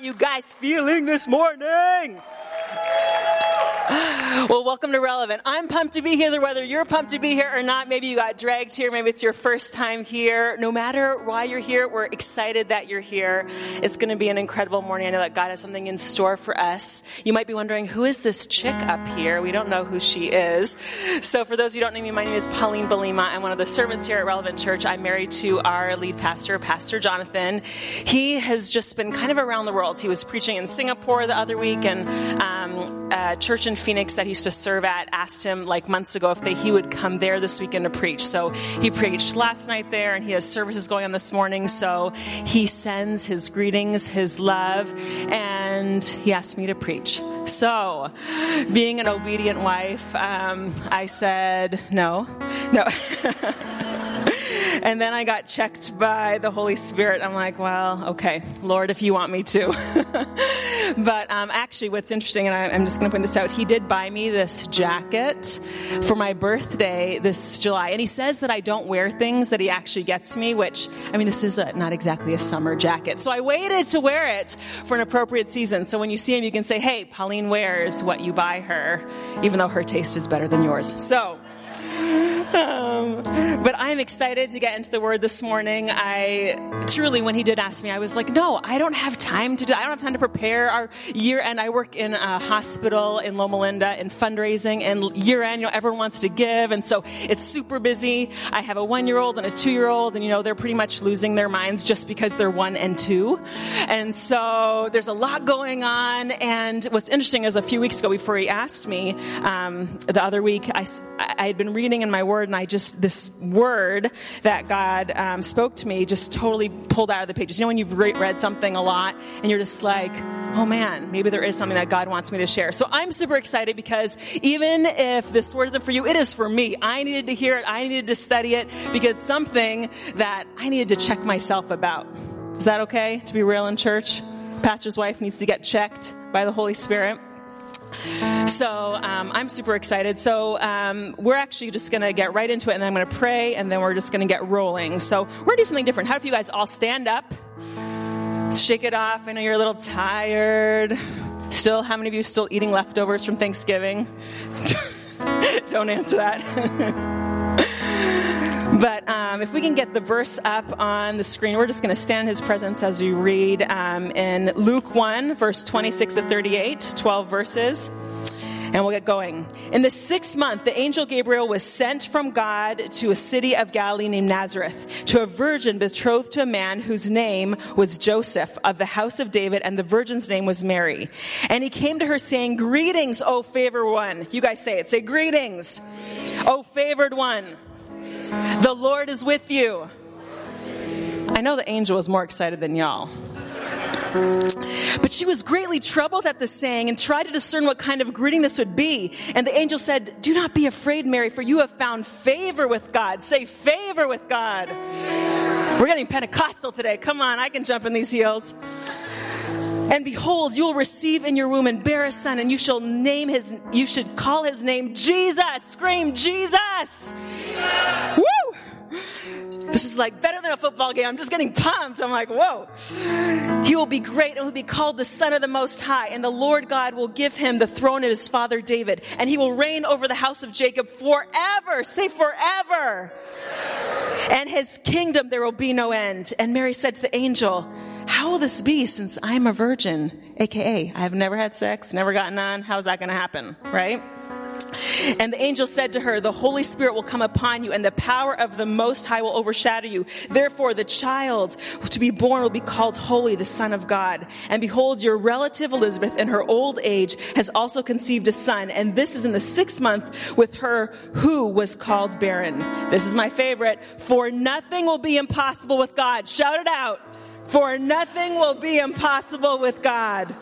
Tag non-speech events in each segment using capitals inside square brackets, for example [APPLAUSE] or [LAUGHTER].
you guys feeling this morning? Well, welcome to Relevant. I'm pumped to be here, whether you're pumped to be here or not. Maybe you got dragged here. Maybe it's your first time here. No matter why you're here, we're excited that you're here. It's going to be an incredible morning. I know that God has something in store for us. You might be wondering, who is this chick up here? We don't know who she is. So for those who don't know me, my name is Pauline Belima. I'm one of the servants here at Relevant Church. I'm married to our lead pastor, Pastor Jonathan. He has just been kind of around the world. He was preaching in Singapore the other week and um, a church in Phoenix that he used to serve at asked him like months ago if they, he would come there this weekend to preach. So he preached last night there and he has services going on this morning. So he sends his greetings, his love, and he asked me to preach. So, being an obedient wife, um, I said no, no. [LAUGHS] [LAUGHS] and then I got checked by the Holy Spirit. I'm like, well, okay, Lord, if you want me to. [LAUGHS] but um, actually, what's interesting, and I, am just going to point this out, he did buy me this jacket for my birthday this July. And he says that I don't wear things that he actually gets me, which, I mean, this is a, not exactly a summer jacket. So I waited to wear it for an appropriate season. So when you see him, you can say, hey, Pauline wears what you buy her, even though her taste is better than yours. So, um, but I'm excited to get into the word this morning. I truly, when he did ask me, I was like, no, I don't have time to do, I don't have time to prepare our year end. I work in a hospital in Loma Linda in fundraising and year end, you know, everyone wants to give. And so it's super busy. I have a one year old and a two year old and, you know, they're pretty much losing their minds just because they're one and two. And so there's a lot going on. And what's interesting is a few weeks ago before he asked me, um, the other week, I, I had been reading in my word and I just, this word that God um, spoke to me just totally pulled out of the pages. You know, when you've re- read something a lot and you're just like, oh man, maybe there is something that God wants me to share. So I'm super excited because even if this word isn't for you, it is for me. I needed to hear it. I needed to study it because it's something that I needed to check myself about. Is that okay to be real in church? Pastor's wife needs to get checked by the Holy Spirit. So um, I'm super excited. So um, we're actually just going to get right into it, and then I'm going to pray, and then we're just going to get rolling. So we're going to do something different. How if you guys all stand up, shake it off? I know you're a little tired. Still, how many of you still eating leftovers from Thanksgiving? [LAUGHS] Don't answer that. [LAUGHS] But um, if we can get the verse up on the screen, we're just going to stand in his presence as we read um, in Luke 1, verse 26 to 38, 12 verses. And we'll get going. In the sixth month, the angel Gabriel was sent from God to a city of Galilee named Nazareth to a virgin betrothed to a man whose name was Joseph of the house of David, and the virgin's name was Mary. And he came to her saying, Greetings, O favored one. You guys say it. Say, Greetings, O favored one. The Lord is with you. I know the angel was more excited than y'all. But she was greatly troubled at the saying and tried to discern what kind of greeting this would be. And the angel said, Do not be afraid, Mary, for you have found favor with God. Say favor with God. We're getting Pentecostal today. Come on, I can jump in these heels. And behold, you will receive in your womb and bear a son, and you shall name his, you should call his name Jesus. Scream, Jesus! Woo! This is like better than a football game. I'm just getting pumped. I'm like, whoa. He will be great and will be called the Son of the Most High, and the Lord God will give him the throne of his father David, and he will reign over the house of Jacob forever. Say forever. And his kingdom there will be no end. And Mary said to the angel, how will this be since I'm a virgin? AKA, I have never had sex, never gotten on. How's that going to happen? Right? And the angel said to her, The Holy Spirit will come upon you, and the power of the Most High will overshadow you. Therefore, the child to be born will be called Holy, the Son of God. And behold, your relative Elizabeth, in her old age, has also conceived a son, and this is in the sixth month with her who was called barren. This is my favorite. For nothing will be impossible with God. Shout it out for nothing will be impossible with God.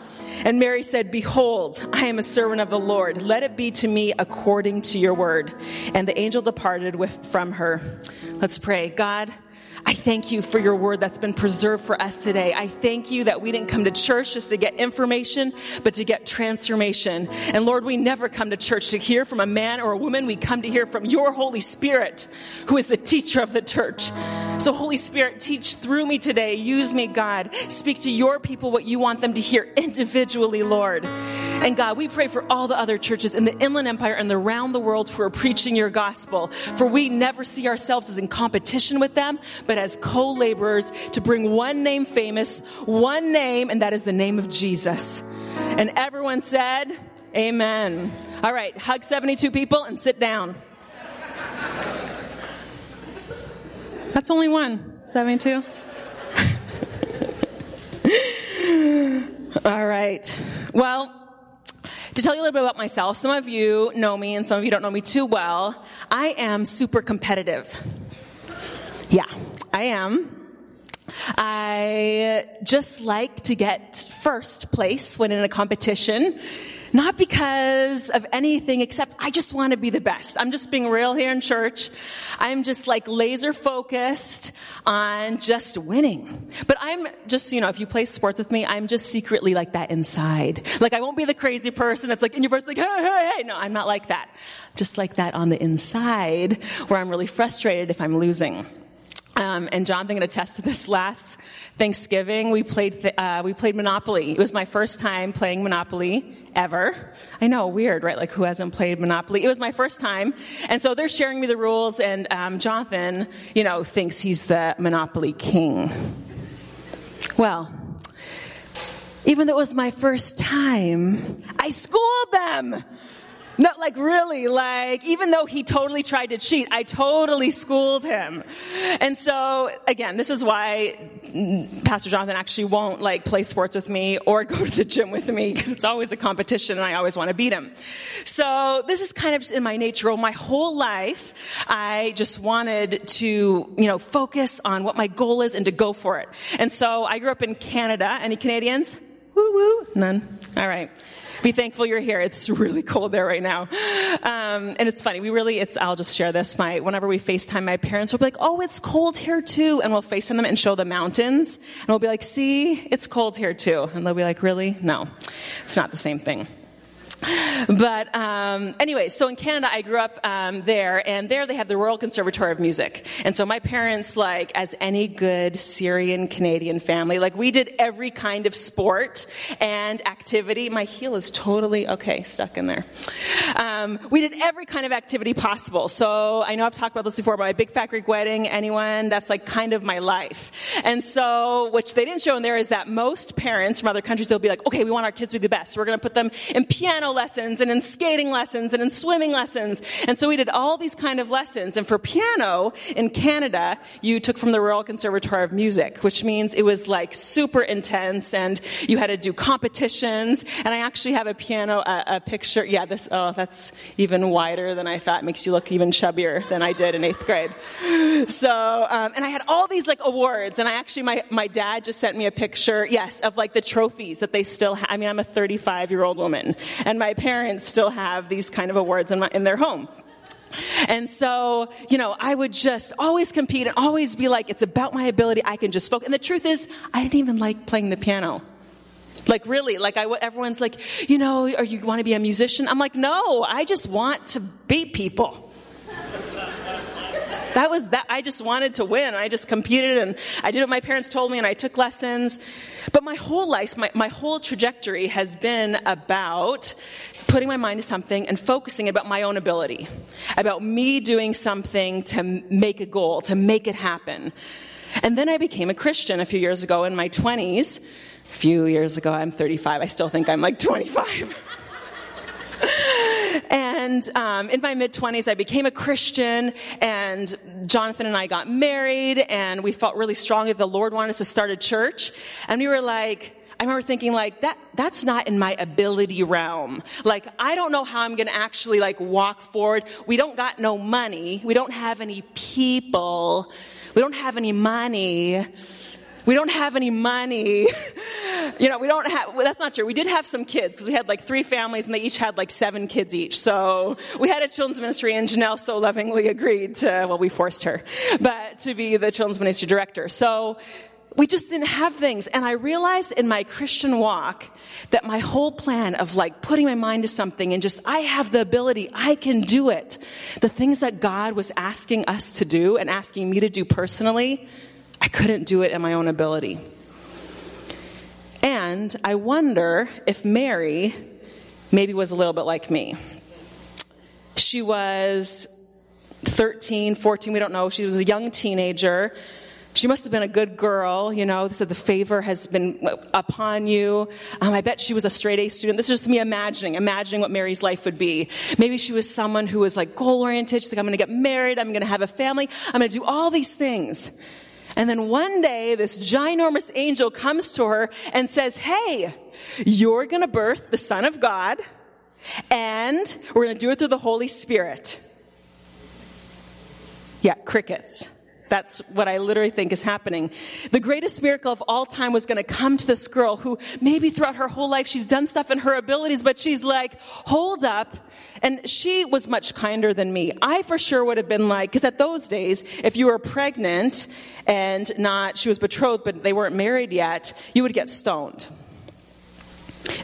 And Mary said, Behold, I am a servant of the Lord. Let it be to me according to your word. And the angel departed with, from her. Let's pray. God, I thank you for your word that's been preserved for us today. I thank you that we didn't come to church just to get information, but to get transformation. And Lord, we never come to church to hear from a man or a woman. We come to hear from your Holy Spirit, who is the teacher of the church. So Holy Spirit, teach through me today. Use me, God. Speak to your people what you want them to hear individually, Lord. And God, we pray for all the other churches in the Inland Empire and around the world who are preaching your gospel. For we never see ourselves as in competition with them, but as co laborers to bring one name famous, one name, and that is the name of Jesus. And everyone said, Amen. All right, hug 72 people and sit down. That's only one. 72. [LAUGHS] All right. Well, to tell you a little bit about myself, some of you know me and some of you don't know me too well. I am super competitive. I am. I just like to get first place when in a competition. Not because of anything except I just want to be the best. I'm just being real here in church. I'm just like laser focused on just winning. But I'm just, you know, if you play sports with me, I'm just secretly like that inside. Like I won't be the crazy person that's like in your voice like, hey, hey, hey. No, I'm not like that. Just like that on the inside where I'm really frustrated if I'm losing. Um, and Jonathan can attest to this. Last Thanksgiving, we played uh, we played Monopoly. It was my first time playing Monopoly ever. I know, weird, right? Like who hasn't played Monopoly? It was my first time, and so they're sharing me the rules. And um, Jonathan, you know, thinks he's the Monopoly king. Well, even though it was my first time, I schooled them. No, like really, like even though he totally tried to cheat, I totally schooled him. And so again, this is why Pastor Jonathan actually won't like play sports with me or [LAUGHS] go to the gym with me because it's always a competition and I always want to beat him. So this is kind of in my nature. My whole life, I just wanted to, you know, focus on what my goal is and to go for it. And so I grew up in Canada. Any Canadians? Woo woo. None. All right be thankful you're here. It's really cold there right now. Um, and it's funny. We really, it's, I'll just share this. My, whenever we FaceTime, my parents will be like, oh, it's cold here too. And we'll FaceTime them and show the mountains. And we'll be like, see, it's cold here too. And they'll be like, really? No, it's not the same thing. [LAUGHS] But um, anyway, so in Canada, I grew up um, there, and there they have the Royal Conservatory of Music. And so my parents, like as any good Syrian Canadian family, like we did every kind of sport and activity. My heel is totally okay, stuck in there. Um, we did every kind of activity possible. So I know I've talked about this before, but my big fat Greek wedding, anyone, that's like kind of my life. And so, which they didn't show in there is that most parents from other countries, they'll be like, okay, we want our kids to be the best. So we're going to put them in piano lessons and in skating lessons and in swimming lessons. And so we did all these kind of lessons. And for piano in Canada, you took from the Royal Conservatory of Music, which means it was like super intense and you had to do competitions. And I actually have a piano, a, a picture. Yeah, this, oh, that's even wider than I thought. Makes you look even chubbier than I did in eighth grade. So, um, and I had all these like awards. And I actually, my, my dad just sent me a picture, yes, of like the trophies that they still have. I mean, I'm a 35 year old woman. And my parents still have these kind of awards in, my, in their home. And so, you know, I would just always compete and always be like, it's about my ability. I can just focus. And the truth is, I didn't even like playing the piano. Like really, like I, everyone's like, you know, or you want to be a musician? I'm like, no, I just want to beat people that was that I just wanted to win. I just competed and I did what my parents told me and I took lessons. But my whole life, my, my whole trajectory has been about putting my mind to something and focusing about my own ability, about me doing something to make a goal, to make it happen. And then I became a Christian a few years ago in my 20s. A few years ago, I'm 35. I still think I'm like 25. [LAUGHS] and um, in my mid 20s, I became a Christian, and Jonathan and I got married, and we felt really strongly the Lord wanted us to start a church. And we were like, I remember thinking like that that's not in my ability realm. Like I don't know how I'm going to actually like walk forward. We don't got no money. We don't have any people. We don't have any money. We don't have any money. [LAUGHS] you know, we don't have, well, that's not true. We did have some kids because we had like three families and they each had like seven kids each. So we had a children's ministry and Janelle so lovingly agreed to, well, we forced her, [LAUGHS] but to be the children's ministry director. So we just didn't have things. And I realized in my Christian walk that my whole plan of like putting my mind to something and just, I have the ability, I can do it. The things that God was asking us to do and asking me to do personally, I couldn't do it in my own ability. And I wonder if Mary maybe was a little bit like me. She was 13, 14, we don't know. She was a young teenager. She must have been a good girl, you know, so the favor has been upon you. Um, I bet she was a straight A student. This is just me imagining, imagining what Mary's life would be. Maybe she was someone who was like goal oriented. She's like, I'm going to get married. I'm going to have a family. I'm going to do all these things. And then one day, this ginormous angel comes to her and says, Hey, you're going to birth the Son of God, and we're going to do it through the Holy Spirit. Yeah, crickets. That's what I literally think is happening. The greatest miracle of all time was going to come to this girl who maybe throughout her whole life she's done stuff in her abilities, but she's like, hold up. And she was much kinder than me. I for sure would have been like, because at those days, if you were pregnant and not, she was betrothed, but they weren't married yet, you would get stoned.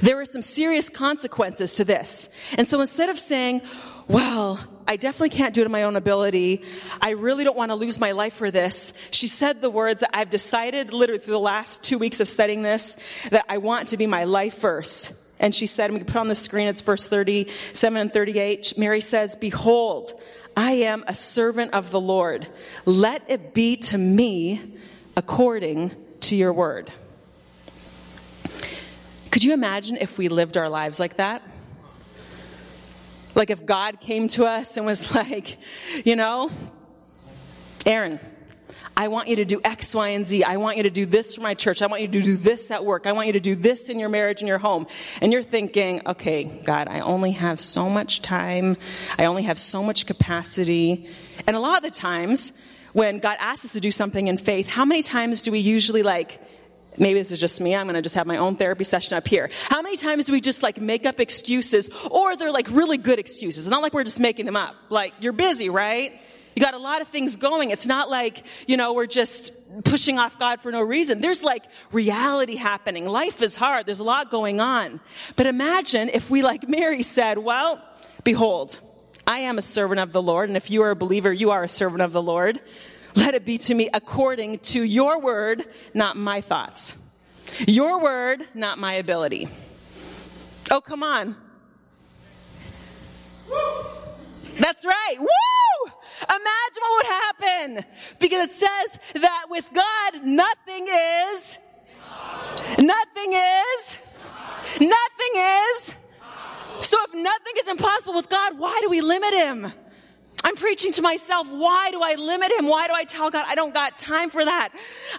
There were some serious consequences to this. And so instead of saying, well, I definitely can't do it in my own ability. I really don't want to lose my life for this. She said the words that I've decided literally through the last two weeks of studying this that I want to be my life verse. And she said, and we can put on the screen, it's verse 37 and 38. Mary says, Behold, I am a servant of the Lord. Let it be to me according to your word. Could you imagine if we lived our lives like that? Like if God came to us and was like, you know, Aaron, I want you to do X, Y, and Z. I want you to do this for my church. I want you to do this at work. I want you to do this in your marriage and your home. And you're thinking, okay, God, I only have so much time. I only have so much capacity. And a lot of the times, when God asks us to do something in faith, how many times do we usually like maybe this is just me. I'm going to just have my own therapy session up here. How many times do we just like make up excuses or they're like really good excuses? It's not like we're just making them up. Like, you're busy, right? You got a lot of things going. It's not like, you know, we're just pushing off God for no reason. There's like reality happening. Life is hard. There's a lot going on. But imagine if we, like Mary said, well, behold, I am a servant of the Lord. And if you are a believer, you are a servant of the Lord. Let it be to me according to your word, not my thoughts. Your word, not my ability. Oh, come on. That's right. Woo! Imagine what would happen. Because it says that with God, nothing is, nothing is, nothing is. So if nothing is impossible with God, why do we limit Him? I'm preaching to myself. Why do I limit him? Why do I tell God I don't got time for that?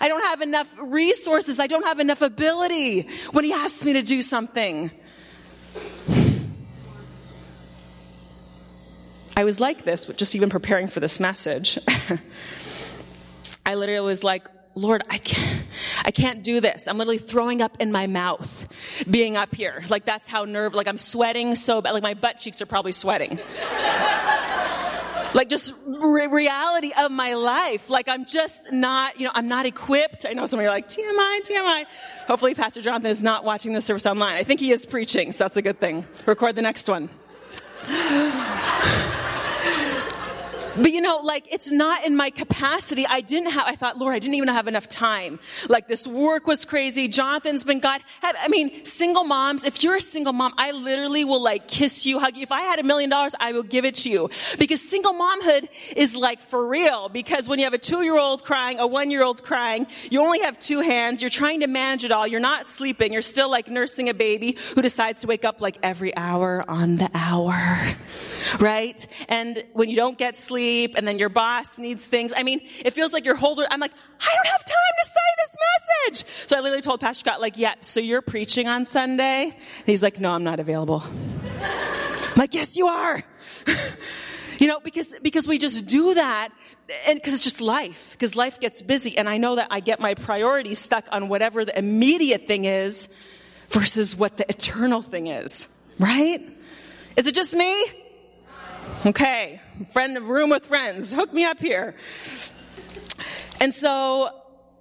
I don't have enough resources. I don't have enough ability when he asks me to do something. I was like this, just even preparing for this message. [LAUGHS] I literally was like, Lord, I can't, I can't do this. I'm literally throwing up in my mouth being up here. Like that's how nerve, like I'm sweating so bad. Like my butt cheeks are probably sweating [LAUGHS] like just re- reality of my life. Like I'm just not, you know, I'm not equipped. I know some of you are like, TMI, TMI. Hopefully Pastor Jonathan is not watching the service online. I think he is preaching, so that's a good thing. Record the next one. But you know, like it's not in my capacity. I didn't have, I thought, Lord, I didn't even have enough time. Like this work was crazy. Jonathan's been God. I mean, single moms, if you're a single mom, I literally will like kiss you, hug you. If I had a million dollars, I will give it to you. Because single momhood is like for real. Because when you have a two year old crying, a one year old crying, you only have two hands. You're trying to manage it all. You're not sleeping. You're still like nursing a baby who decides to wake up like every hour on the hour right? And when you don't get sleep and then your boss needs things, I mean, it feels like you're holding, I'm like, I don't have time to study this message. So I literally told Pastor Scott, like, yeah, so you're preaching on Sunday? And he's like, no, I'm not available. I'm like, yes, you are. [LAUGHS] You know, because, because we just do that and because it's just life, because life gets busy. And I know that I get my priorities stuck on whatever the immediate thing is versus what the eternal thing is, right? Is it just me? Okay. Friend, of room with friends. Hook me up here. And so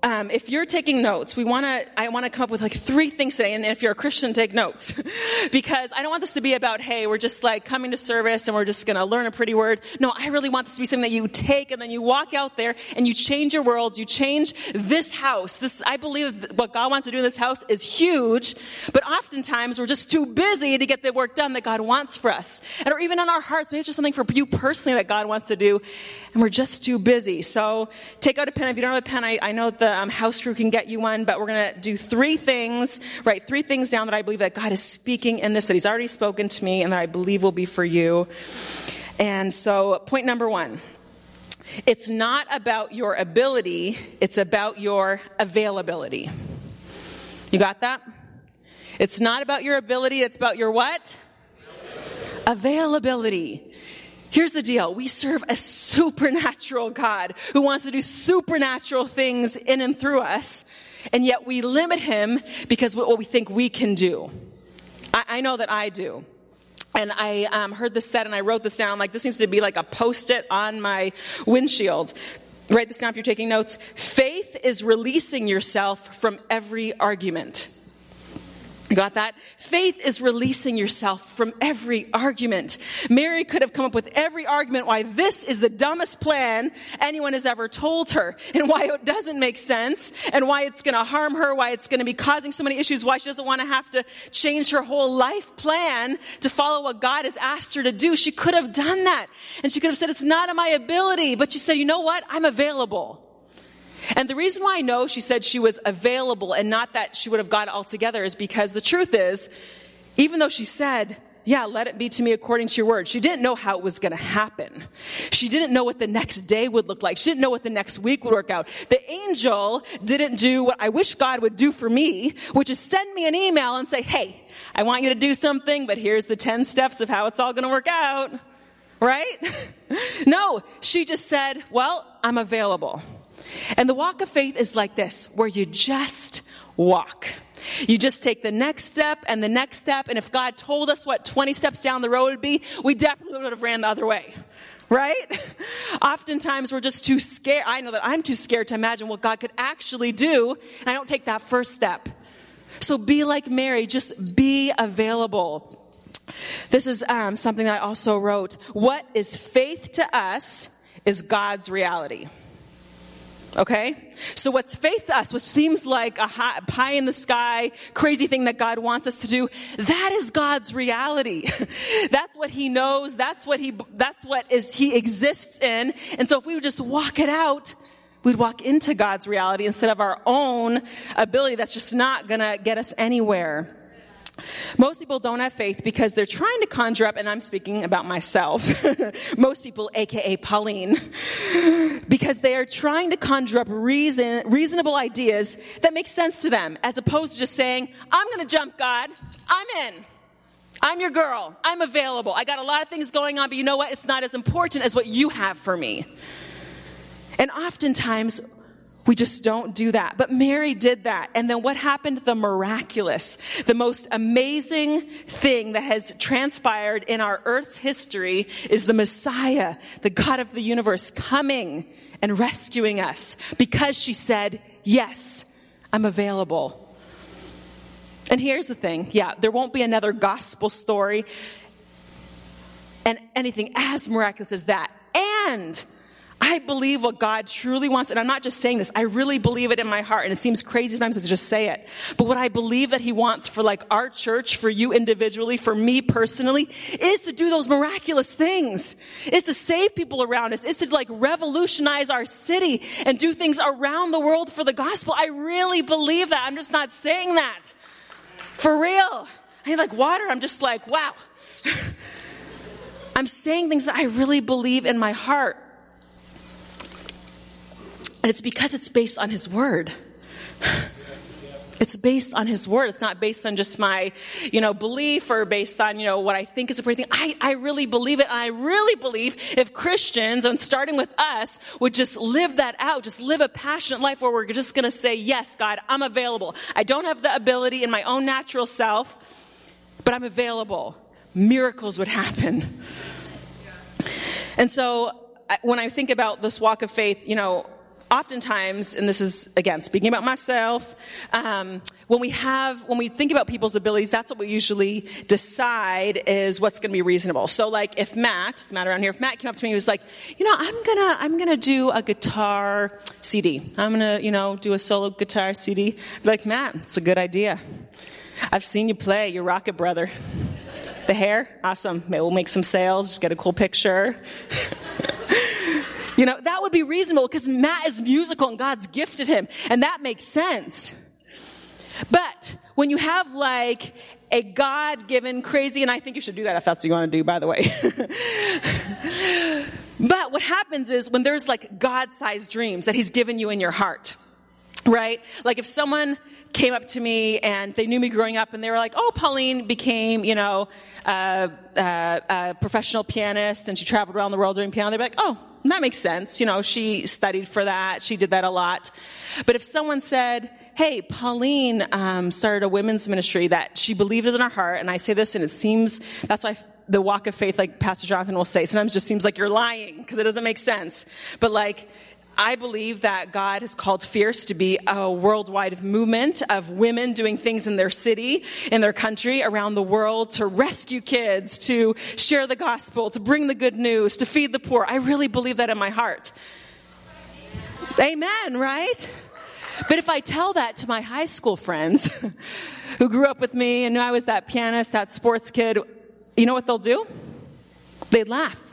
um, if you're taking notes, we want to, I want to come up with like three things today. And if you're a Christian, take notes. [LAUGHS] because I don't want this to be about, hey, we're just like coming to service and we're just going to learn a pretty word. No, I really want this to be something that you take and then you walk out there and you change your world. You change this house. This, I believe what God wants to do in this house is huge. But oftentimes we're just too busy to get the work done that God wants for us. And or even in our hearts, maybe it's just something for you personally that God wants to do. And we're just too busy. So take out a pen. If you don't have a pen, I, I know the um, house crew can get you one, but we're going to do three things, write three things down that I believe that God is speaking in this, that He's already spoken to me, and that I believe will be for you. And so, point number one it's not about your ability, it's about your availability. You got that? It's not about your ability, it's about your what? Availability. Here's the deal. We serve a supernatural God who wants to do supernatural things in and through us, and yet we limit him because what we think we can do. I, I know that I do. And I um, heard this said, and I wrote this down. Like this needs to be like a post-it on my windshield. Write this down if you're taking notes. Faith is releasing yourself from every argument. Got that? Faith is releasing yourself from every argument. Mary could have come up with every argument why this is the dumbest plan anyone has ever told her and why it doesn't make sense and why it's going to harm her, why it's going to be causing so many issues, why she doesn't want to have to change her whole life plan to follow what God has asked her to do. She could have done that. And she could have said, it's not in my ability. But she said, you know what? I'm available. And the reason why I know she said she was available and not that she would have got it all together is because the truth is, even though she said, yeah, let it be to me according to your word. She didn't know how it was going to happen. She didn't know what the next day would look like. She didn't know what the next week would work out. The angel didn't do what I wish God would do for me, which is send me an email and say, hey, I want you to do something, but here's the 10 steps of how it's all going to work out. Right? [LAUGHS] no, she just said, well, I'm available. And the walk of faith is like this, where you just walk. You just take the next step and the next step. And if God told us what 20 steps down the road would be, we definitely would have ran the other way. Right? [LAUGHS] Oftentimes we're just too scared. I know that I'm too scared to imagine what God could actually do. And I don't take that first step. So be like Mary. Just be available. This is um, something that I also wrote. What is faith to us is God's reality. Okay? So what's faith to us, which seems like a high, pie in the sky, crazy thing that God wants us to do, that is God's reality. [LAUGHS] that's what He knows. That's what He, that's what is He exists in. And so if we would just walk it out, we'd walk into God's reality instead of our own ability that's just not gonna get us anywhere. Most people don't have faith because they're trying to conjure up, and I'm speaking about myself, [LAUGHS] most people, aka Pauline, [SIGHS] because they are trying to conjure up reason, reasonable ideas that make sense to them, as opposed to just saying, I'm gonna jump, God, I'm in. I'm your girl. I'm available. I got a lot of things going on, but you know what? It's not as important as what you have for me. And oftentimes, we just don't do that. But Mary did that. And then what happened? The miraculous, the most amazing thing that has transpired in our earth's history is the Messiah, the God of the universe coming and rescuing us because she said, yes, I'm available. And here's the thing. Yeah, there won't be another gospel story and anything as miraculous as that. And I believe what God truly wants, and I'm not just saying this, I really believe it in my heart, and it seems crazy sometimes to just say it. But what I believe that He wants for like our church, for you individually, for me personally, is to do those miraculous things. Is to save people around us, is to like revolutionize our city and do things around the world for the gospel. I really believe that. I'm just not saying that. For real. I need like water. I'm just like, wow. [LAUGHS] I'm saying things that I really believe in my heart. And it's because it's based on His Word. It's based on his word. It's not based on just my, you know, belief or based on, you know, what I think is a pretty thing. I, I really believe it. I really believe if Christians, and starting with us, would just live that out, just live a passionate life where we're just going to say, yes, God, I'm available. I don't have the ability in my own natural self, but I'm available. Miracles would happen. And so when I think about this walk of faith, you know, oftentimes, and this is again speaking about myself, um, when we have, when we think about people's abilities, that's what we usually decide is what's going to be reasonable. So, like, if Matt, it's Matt around here, if Matt came up to me he was like, you know, I'm gonna, I'm gonna do a guitar CD. I'm gonna, you know, do a solo guitar CD. Like, Matt, it's a good idea. I've seen you play. You're rocket brother. The hair, awesome. Maybe we'll make some sales. Just get a cool picture. [LAUGHS] You know, that would be reasonable because Matt is musical and God's gifted him. And that makes sense. But when you have like a God given crazy, and I think you should do that if that's what you want to do, by the way. [LAUGHS] but what happens is when there's like God sized dreams that He's given you in your heart, right? Like if someone came up to me and they knew me growing up and they were like, oh, Pauline became, you know, uh, uh, a professional pianist and she traveled around the world doing piano. They'd be like, oh, that makes sense. You know, she studied for that. She did that a lot. But if someone said, hey, Pauline um, started a women's ministry that she believed in her heart, and I say this, and it seems that's why the walk of faith, like Pastor Jonathan will say, sometimes just seems like you're lying because it doesn't make sense. But like I believe that God has called Fierce to be a worldwide movement of women doing things in their city, in their country, around the world to rescue kids, to share the gospel, to bring the good news, to feed the poor. I really believe that in my heart. Amen, right? But if I tell that to my high school friends [LAUGHS] who grew up with me and knew I was that pianist, that sports kid, you know what they'll do? They'd laugh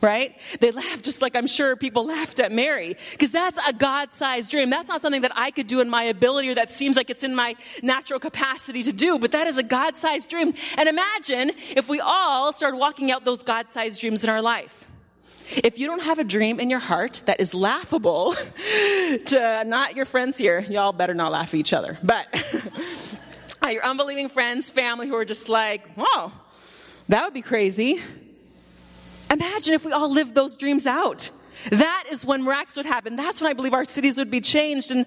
right? They laugh just like I'm sure people laughed at Mary because that's a God-sized dream. That's not something that I could do in my ability or that seems like it's in my natural capacity to do, but that is a God-sized dream. And imagine if we all started walking out those God-sized dreams in our life. If you don't have a dream in your heart that is laughable [LAUGHS] to not your friends here, y'all better not laugh at each other, but [LAUGHS] your unbelieving friends, family who are just like, whoa, that would be crazy Imagine if we all lived those dreams out. That is when miracles would happen. That's when I believe our cities would be changed. And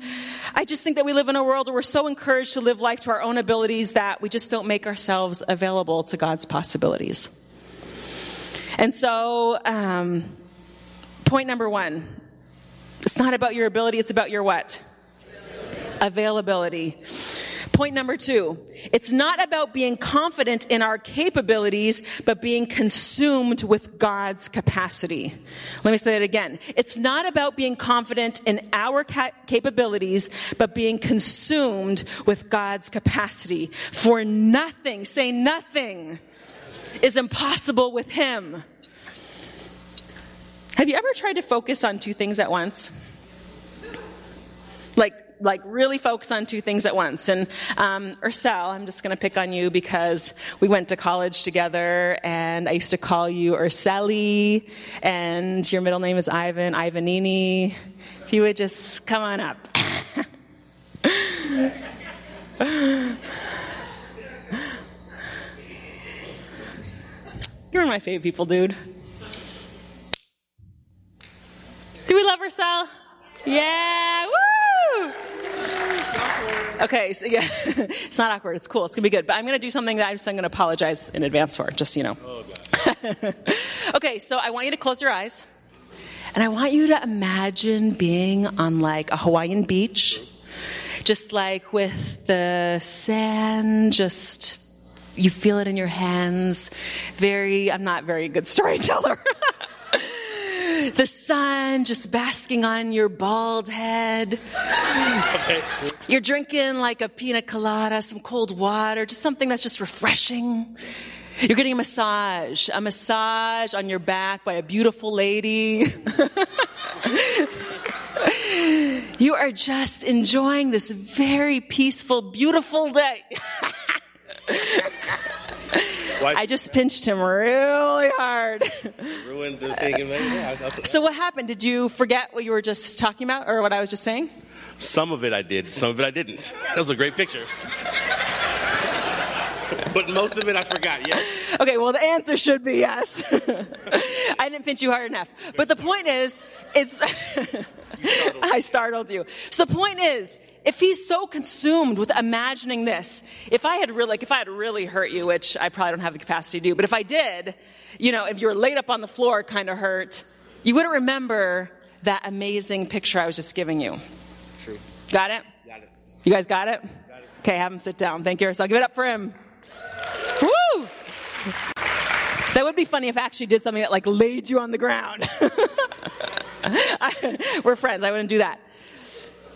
I just think that we live in a world where we're so encouraged to live life to our own abilities that we just don't make ourselves available to God's possibilities. And so, um, point number one it's not about your ability, it's about your what? Availability. Point number two, it's not about being confident in our capabilities, but being consumed with God's capacity. Let me say that again. It's not about being confident in our ca- capabilities, but being consumed with God's capacity. For nothing, say nothing, is impossible with Him. Have you ever tried to focus on two things at once? Like like really focus on two things at once. And um, Ursel, I'm just going to pick on you because we went to college together, and I used to call you Urseli, and your middle name is Ivan, Ivanini. If you would just come on up. [LAUGHS] You're one of my favorite people, dude. Do we love Ursel? Yeah, woo! Okay, so yeah, [LAUGHS] it's not awkward. It's cool. It's gonna be good. But I'm gonna do something that I'm just I'm gonna apologize in advance for, just so you know. Oh, [LAUGHS] okay, so I want you to close your eyes, and I want you to imagine being on like a Hawaiian beach, just like with the sand, just you feel it in your hands. Very, I'm not very good [LAUGHS] storyteller. The sun just basking on your bald head. You're drinking like a pina colada, some cold water, just something that's just refreshing. You're getting a massage, a massage on your back by a beautiful lady. [LAUGHS] you are just enjoying this very peaceful, beautiful day. [LAUGHS] I just pinched him really hard. Ruined the thing. so what happened? Did you forget what you were just talking about or what I was just saying? Some of it I did, some of it I didn't. That was a great picture. but most of it I forgot, yeah. Okay, well, the answer should be yes. [LAUGHS] I didn't pinch you hard enough. But the point is, it's. [LAUGHS] I startled you. So the point is, if he's so consumed with imagining this, if I had really, like, if I had really hurt you, which I probably don't have the capacity to do, but if I did, you know, if you were laid up on the floor, kind of hurt, you wouldn't remember that amazing picture I was just giving you. True. Got it? Got it. You guys got it? Got it. Okay, have him sit down. Thank you. So I'll give it up for him. Woo! That would be funny if I actually did something that like laid you on the ground. [LAUGHS] I, we're friends. I wouldn't do that.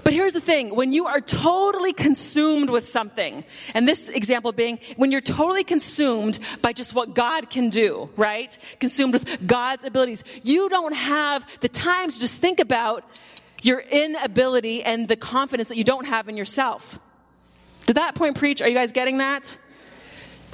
But here's the thing. When you are totally consumed with something, and this example being when you're totally consumed by just what God can do, right? Consumed with God's abilities, you don't have the time to just think about your inability and the confidence that you don't have in yourself. Did that point preach? Are you guys getting that?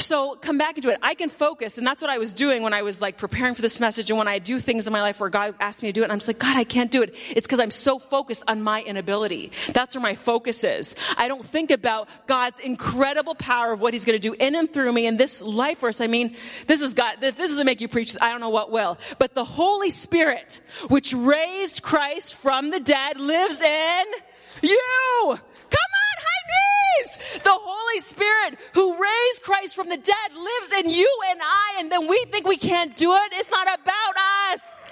So come back into it. I can focus, and that's what I was doing when I was like preparing for this message and when I do things in my life where God asked me to do it, I'm just like, God, I can't do it. It's because I'm so focused on my inability. That's where my focus is. I don't think about God's incredible power of what He's going to do in and through me in this life verse. I mean, this is God, if this doesn't make you preach, I don't know what will. But the Holy Spirit, which raised Christ from the dead, lives in you. The Holy Spirit who raised Christ from the dead lives in you and I, and then we think we can't do it. It's not about us.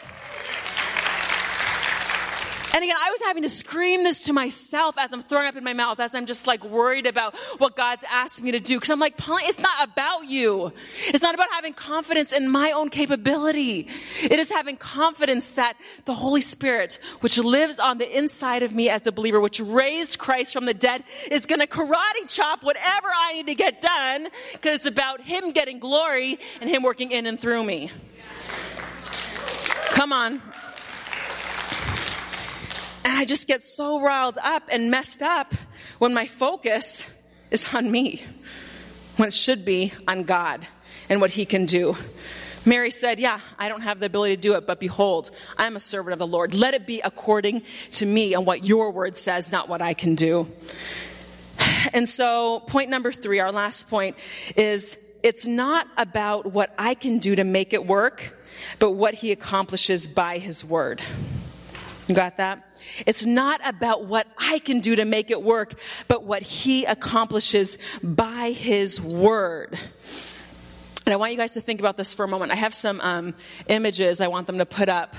And again, I was having to scream this to myself as I'm throwing up in my mouth, as I'm just like worried about what God's asked me to do. Cause I'm like, Pauline, it's not about you. It's not about having confidence in my own capability. It is having confidence that the Holy Spirit, which lives on the inside of me as a believer, which raised Christ from the dead, is gonna karate chop whatever I need to get done, cause it's about Him getting glory and Him working in and through me. Come on. And I just get so riled up and messed up when my focus is on me, when it should be on God and what He can do. Mary said, Yeah, I don't have the ability to do it, but behold, I am a servant of the Lord. Let it be according to me and what your word says, not what I can do. And so, point number three, our last point, is it's not about what I can do to make it work, but what He accomplishes by His word. You got that? It's not about what I can do to make it work, but what he accomplishes by his word. And I want you guys to think about this for a moment. I have some um, images I want them to put up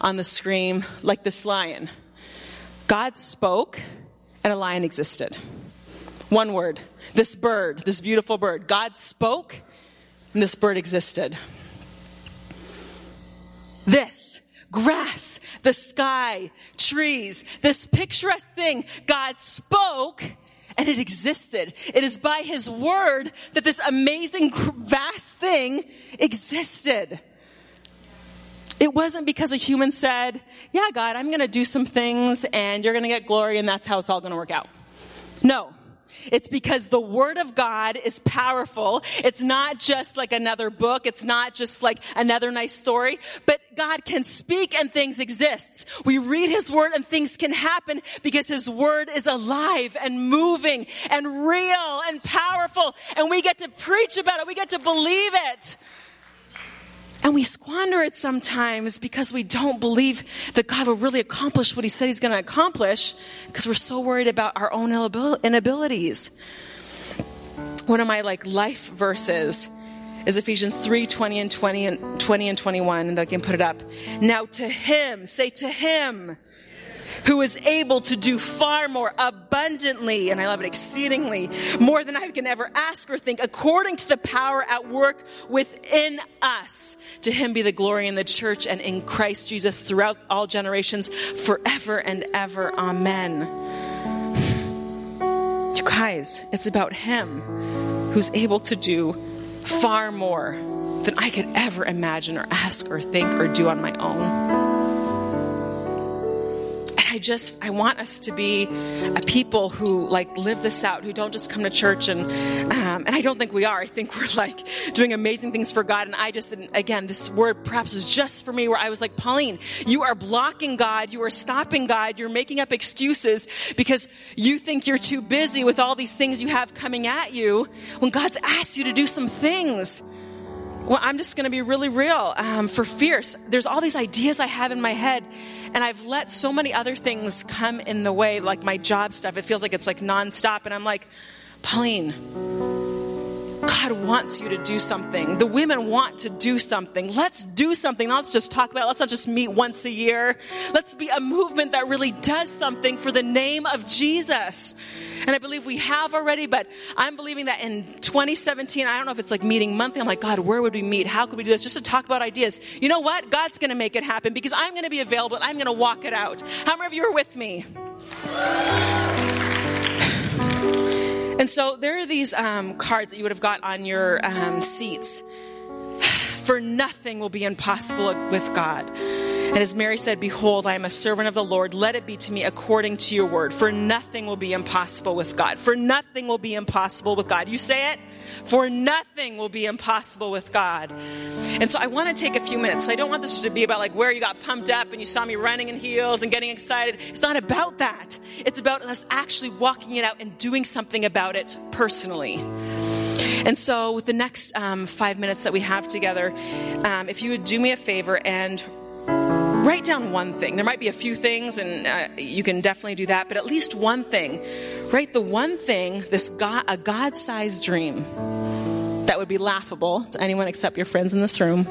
on the screen, like this lion. God spoke, and a lion existed. One word. This bird, this beautiful bird. God spoke, and this bird existed. This grass, the sky, trees, this picturesque thing, God spoke and it existed. It is by His word that this amazing, vast thing existed. It wasn't because a human said, Yeah, God, I'm going to do some things and you're going to get glory and that's how it's all going to work out. No. It's because the Word of God is powerful. It's not just like another book. It's not just like another nice story, but God can speak and things exist. We read His Word and things can happen because His Word is alive and moving and real and powerful and we get to preach about it. We get to believe it. And we squander it sometimes because we don't believe that God will really accomplish what He said He's going to accomplish because we're so worried about our own inabilities. One of my like life verses is Ephesians 3 20 and 20 and 20 and 21, and they can put it up. Now to Him, say to Him who is able to do far more abundantly, and I love it exceedingly, more than I can ever ask or think, according to the power at work within us. To him be the glory in the church and in Christ Jesus throughout all generations, forever and ever. Amen. You guys, it's about him who's able to do far more than I could ever imagine or ask or think or do on my own. I just, I want us to be a people who like live this out, who don't just come to church and, um, and I don't think we are. I think [LAUGHS] we're like doing amazing things for God. And I just, and again, this word perhaps was just for me where I was like, Pauline, you are blocking God. You are stopping God. You're making up excuses because you think you're too busy with all these things you have coming at you when God's asked you to do some things. Well, I'm just going to be really real. Um, for fierce, there's all these ideas I have in my head, and I've let so many other things come in the way, like my job stuff. It feels like it's like nonstop, and I'm like, Pauline, God wants you to do something. The women want to do something. Let's do something. Let's just talk about it. Let's not just meet once a year. Let's be a movement that really does something for the name of Jesus. And I believe we have already, but I'm believing that in 2017, I don't know if it's like meeting monthly. I'm like, God, where would we meet? How could we do this? Just to talk about ideas. You know what? God's going to make it happen because I'm going to be available and I'm going to walk it out. How many of you are with me? And so there are these um, cards that you would have got on your um, seats. [SIGHS] For nothing will be impossible with God. And as Mary said, Behold, I am a servant of the Lord. Let it be to me according to your word. For nothing will be impossible with God. For nothing will be impossible with God. You say it? For nothing will be impossible with God. And so I want to take a few minutes. I don't want this to be about like where you got pumped up and you saw me running in heels and getting excited. It's not about that. It's about us actually walking it out and doing something about it personally. And so, with the next um, five minutes that we have together, um, if you would do me a favor and write down one thing. There might be a few things, and uh, you can definitely do that, but at least one thing. Write the one thing, this God, a God-sized dream that would be laughable to anyone except your friends in this room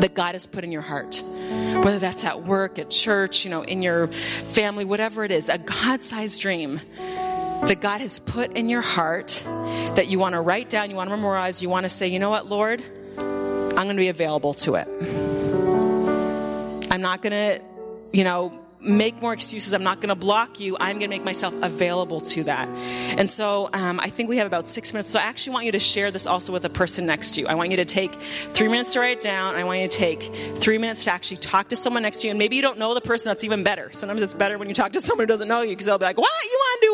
that God has put in your heart. Whether that's at work, at church, you know, in your family, whatever it is, a God-sized dream that God has put in your heart that you want to write down, you want to memorize, you want to say, you know what, Lord, I'm going to be available to it. I'm not going to, you know, make more excuses. I'm not going to block you. I'm going to make myself available to that. And so um, I think we have about six minutes. So I actually want you to share this also with the person next to you. I want you to take three minutes to write it down. I want you to take three minutes to actually talk to someone next to you. And maybe you don't know the person. That's even better. Sometimes it's better when you talk to someone who doesn't know you because they'll be like, what? You want to do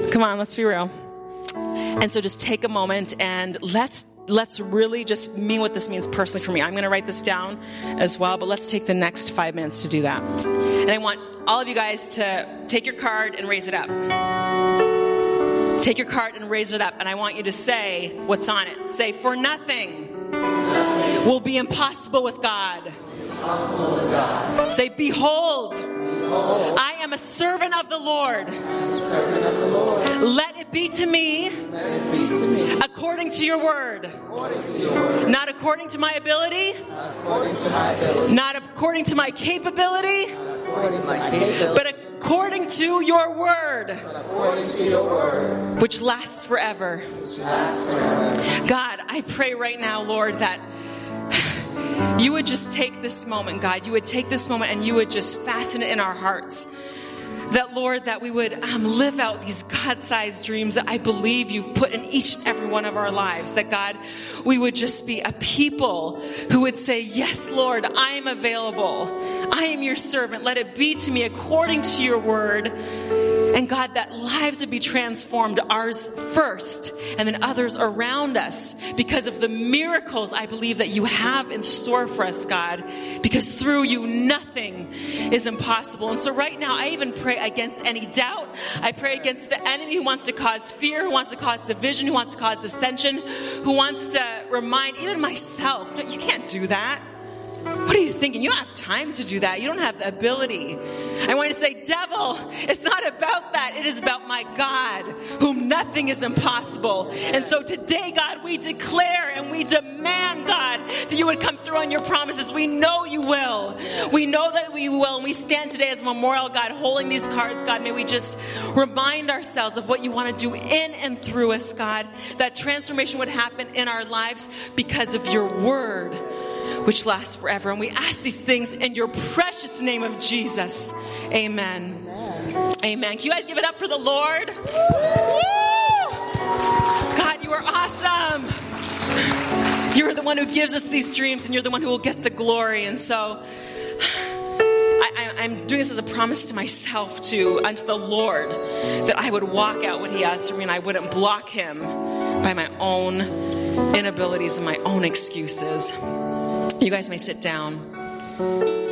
what? Come on, let's be real. And so just take a moment and let's let's really just mean what this means personally for me. I'm going to write this down as well, but let's take the next 5 minutes to do that. And I want all of you guys to take your card and raise it up. Take your card and raise it up and I want you to say what's on it. Say for nothing will be impossible with God. Say behold I am a servant of the Lord. Let it be to me, according to your word. Not according to my ability, not according to my capability, but according to your word, which lasts forever. God, I pray right now, Lord, that you would just take this moment, God. You would take this moment and you would just fasten it in our hearts. That, Lord, that we would um, live out these God sized dreams that I believe you've put in each and every one of our lives. That, God, we would just be a people who would say, Yes, Lord, I am available. I am your servant. Let it be to me according to your word. And God, that lives would be transformed, ours first, and then others around us because of the miracles I believe that you have in store for us, God. Because through you, nothing is impossible. And so right now, I even pray against any doubt. I pray against the enemy who wants to cause fear, who wants to cause division, who wants to cause dissension, who wants to remind even myself, you can't do that. What are you thinking? You don't have time to do that. You don't have the ability. I want to say, devil, it's not about that. It is about my God, whom nothing is impossible. And so today, God, we declare and we demand, God, that you would come through on your promises. We know you will. We know that we will. And we stand today as a memorial, God, holding these cards, God. May we just remind ourselves of what you want to do in and through us, God. That transformation would happen in our lives because of your word which lasts forever. And we ask these things in your precious name of Jesus. Amen. Amen. Amen. Can you guys give it up for the Lord? Woo! God, you are awesome. You're the one who gives us these dreams, and you're the one who will get the glory. And so I, am doing this as a promise to myself, to unto the Lord, that I would walk out what He has for me, and I wouldn't block Him by my own inabilities and my own excuses. You guys may sit down.